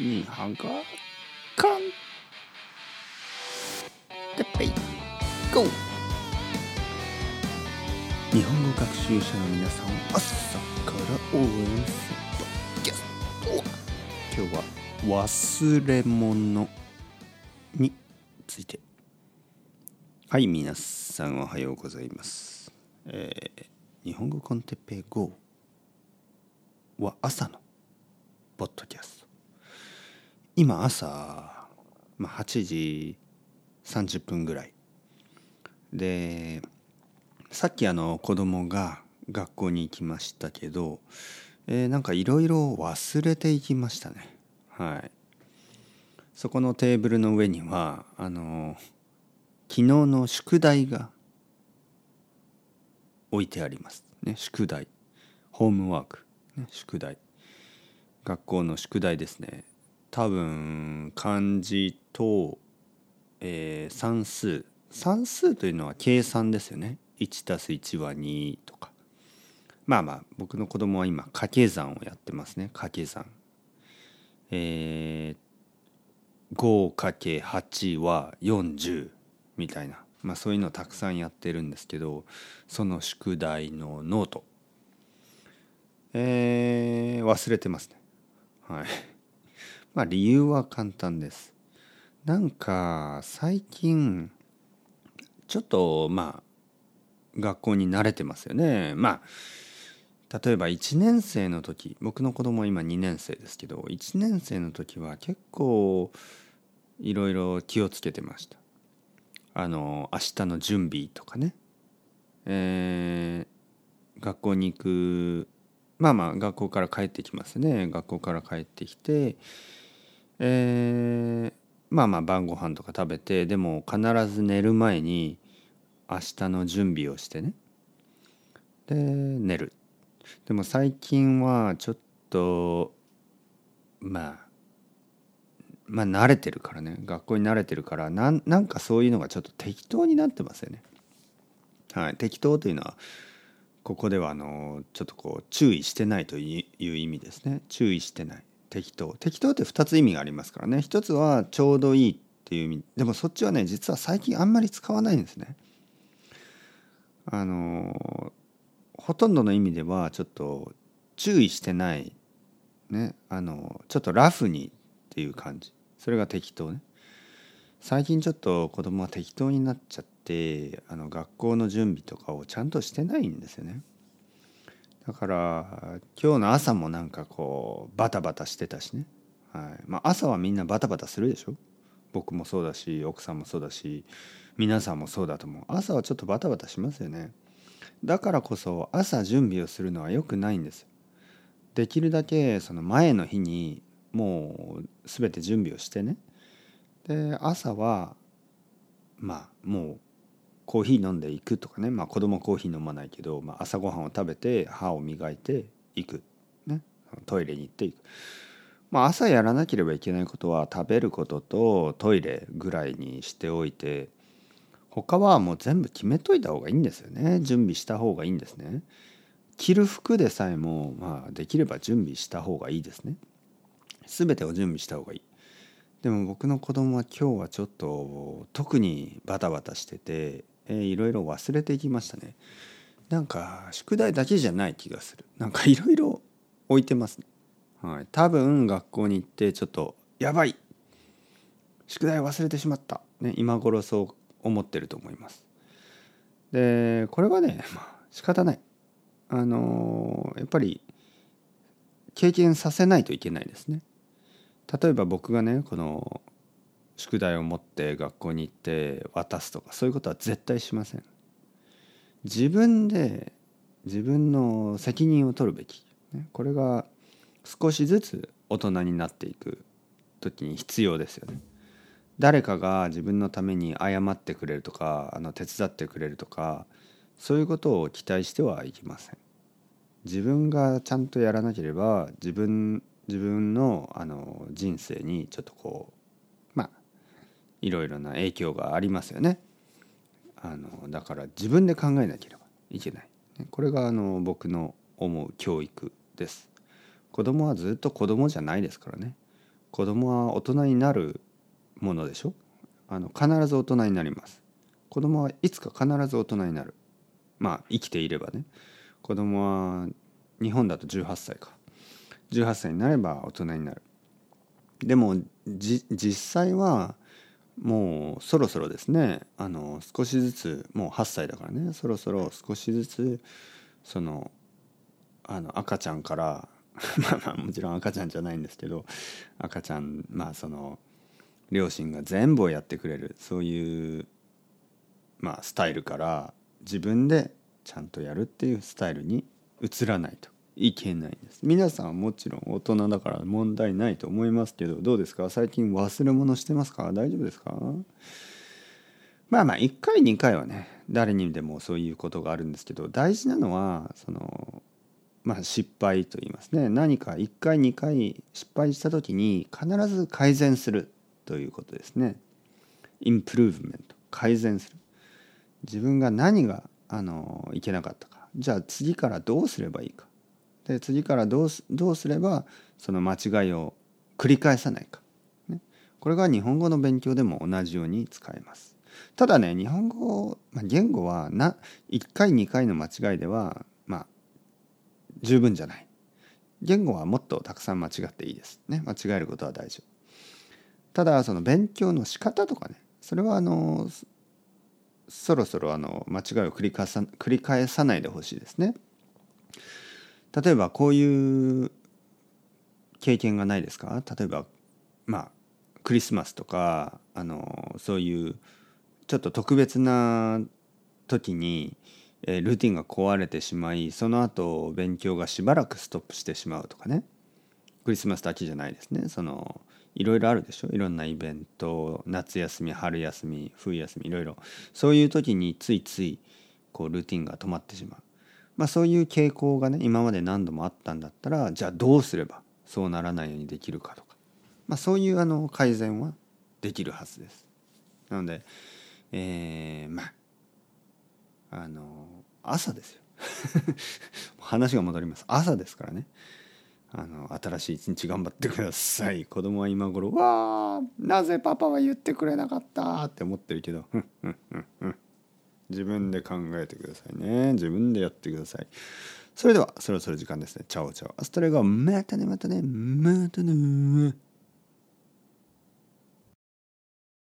日本語コンテッペイ GO! 日本語学習者の皆さん朝から応援するキャスト。今日は忘れ物について。はい皆さんおはようございます、えー日本語コンテッペイ GO は朝のポッドキャスト。今朝、まあ、8時30分ぐらい。でさっきあの子供が学校に行きましたけど、えーなんかいろいろ忘れていきましたね。はい。そこのテーブルの上にはあの昨日の宿題が置いてあります。ね宿題。ホームワーク、ね、宿題。学校の宿題ですね。多分漢字と、えー算数。算数というのは計算ですよね。1+1 は2とか。まあまあ僕の子供は今掛け算をやってますね。掛け算。えー、5×8 は40みたいな。まあそういうのたくさんやってるんですけどその宿題のノート。えー忘れてますね。はい。まあ理由は簡単です。なんか最近ちょっとまあ学校に慣れてますよね。まあ例えば1年生の時僕の子供は今2年生ですけど1年生の時は結構いろいろ気をつけてました。あの明日の準備とかね。えー学校に行くまあまあ学校から帰ってきますね。学校から帰ってきてえーまあまあ晩ご飯とか食べてでも必ず寝る前に明日の準備をしてね。で寝る。でも最近はちょっとまあまあ慣れてるからね。学校に慣れてるからなんなんかそういうのがちょっと適当になってますよね。はい、適当というのはここではあのちょっとこう注意してないという意味ですね。注意してない。適当。適当って2つ意味がありますからね。一つはちょうどいいっていう意味。でもそっちはね実は最近あんまり使わないんですね。あのほとんどの意味ではちょっと注意してない。ね。あのちょっとラフにっていう感じ。それが適当ね。最近ちょっと子供は適当になっちゃってあの学校の準備とかをちゃんとしてないんですよね。だから今日の朝もなんかこうバタバタしてたしね、はい。まあ、朝はみんなバタバタするでしょ？僕もそうだし奥さんもそうだし皆さんもそうだと思う。朝はちょっとバタバタしますよね。だからこそ朝準備をするのは良くないんです。できるだけその前の日にもう全て準備をしてね。で朝はまあもうコーヒー飲んでいくとかね。まあ子供コーヒー飲まないけど、まあ、朝ごはんを食べて歯を磨いていく、ね、トイレに行っていく。まあ朝やらなければいけないことは食べることとトイレぐらいにしておいて他はもう全部決めといた方がいいんですよね。準備した方がいいんですね。着る服でさえもまあできれば準備した方がいいですね。全てを準備した方がいい。でも僕の子供は今日はちょっと特にバタバタしてて、えーいろいろ忘れていきましたね。なんか宿題だけじゃない気がする。なんかいろいろ置いてますね。はい。多分学校に行ってちょっとやばい。宿題忘れてしまった、ね、今頃そう思ってると思います。でこれはね、まあ、仕方ない。あのーやっぱり経験させないといけないですね。例えば僕がねこの宿題を持って学校に行って渡すとかそういうことは絶対しません。自分で自分の責任を取るべき、ね、これが少しずつ大人になっていく時に必要ですよね。誰かが自分のために謝ってくれるとかあの手伝ってくれるとかそういうことを期待してはいけません。自分がちゃんとやらなければ自分自分のあの人生にちょっとこういろいろな影響がありますよね。あのだから自分で考えなければいけない。これがあの僕の思う教育です。子供はずっと子供じゃないですからね。子供は大人になるものでしょ？あの必ず大人になります。子供はいつか必ず大人になる。まあ生きていればね。子供は日本だと18歳か。18歳になれば大人になる。でも実際はもうそろそろですねあの少しずつもう8歳だからねそろそろ少しずつそのあの赤ちゃんから まあまあもちろん赤ちゃんじゃないんですけど赤ちゃんまあその両親が全部をやってくれるそういうまあスタイルから自分でちゃんとやるっていうスタイルに移らないと。いけないです。皆さんはもちろん大人だから問題ないと思いますけどどうですか？最近忘れ物してますか？大丈夫ですか？まあまあ1回2回はね誰にでもそういうことがあるんですけど大事なのはそのまあ失敗と言いますね。何か1回2回失敗した時に必ず改善するということですね。インプルーブメント改善する。自分が何があのいけなかったか。じゃあ次からどうすればいいか。で次からどうすどうすればその間違いを繰り返さないか、ね、これが日本語の勉強でも同じように使えます。ただね日本語、まあ、言語はな1回2回の間違いではまあ十分じゃない。言語はもっとたくさん間違っていいです。ね間違えることは大丈夫。ただその勉強の仕方とかねそれはあのそろそろあの間違いを繰り返さ繰り返さないでほしいですね。例えばこういう経験がないですか？例えばまあクリスマスとかあのそういうちょっと特別な時に、えー、ルーティンが壊れてしまいその後勉強がしばらくストップしてしまうとかね。クリスマスだけじゃないですね。そのいろいろあるでしょ？いろんなイベント夏休み春休み冬休みいろいろ。そういう時についついこうルーティンが止まってしまう。まあ、そういう傾向がね今まで何度もあったんだったらじゃあどうすればそうならないようにできるかとか、まあ、そういうあの改善はできるはずです。なので、えー、まああの朝ですよ。話が戻ります。朝ですからね。あの新しい一日頑張ってください。子供は今頃「わあなぜパパは言ってくれなかった?」って思ってるけど「ふんふんふん。自分で考えてくださいね。自分でやってください。それではそろそろ時間ですね。 Ciao ciao。Hasta luego またねまたねまたね。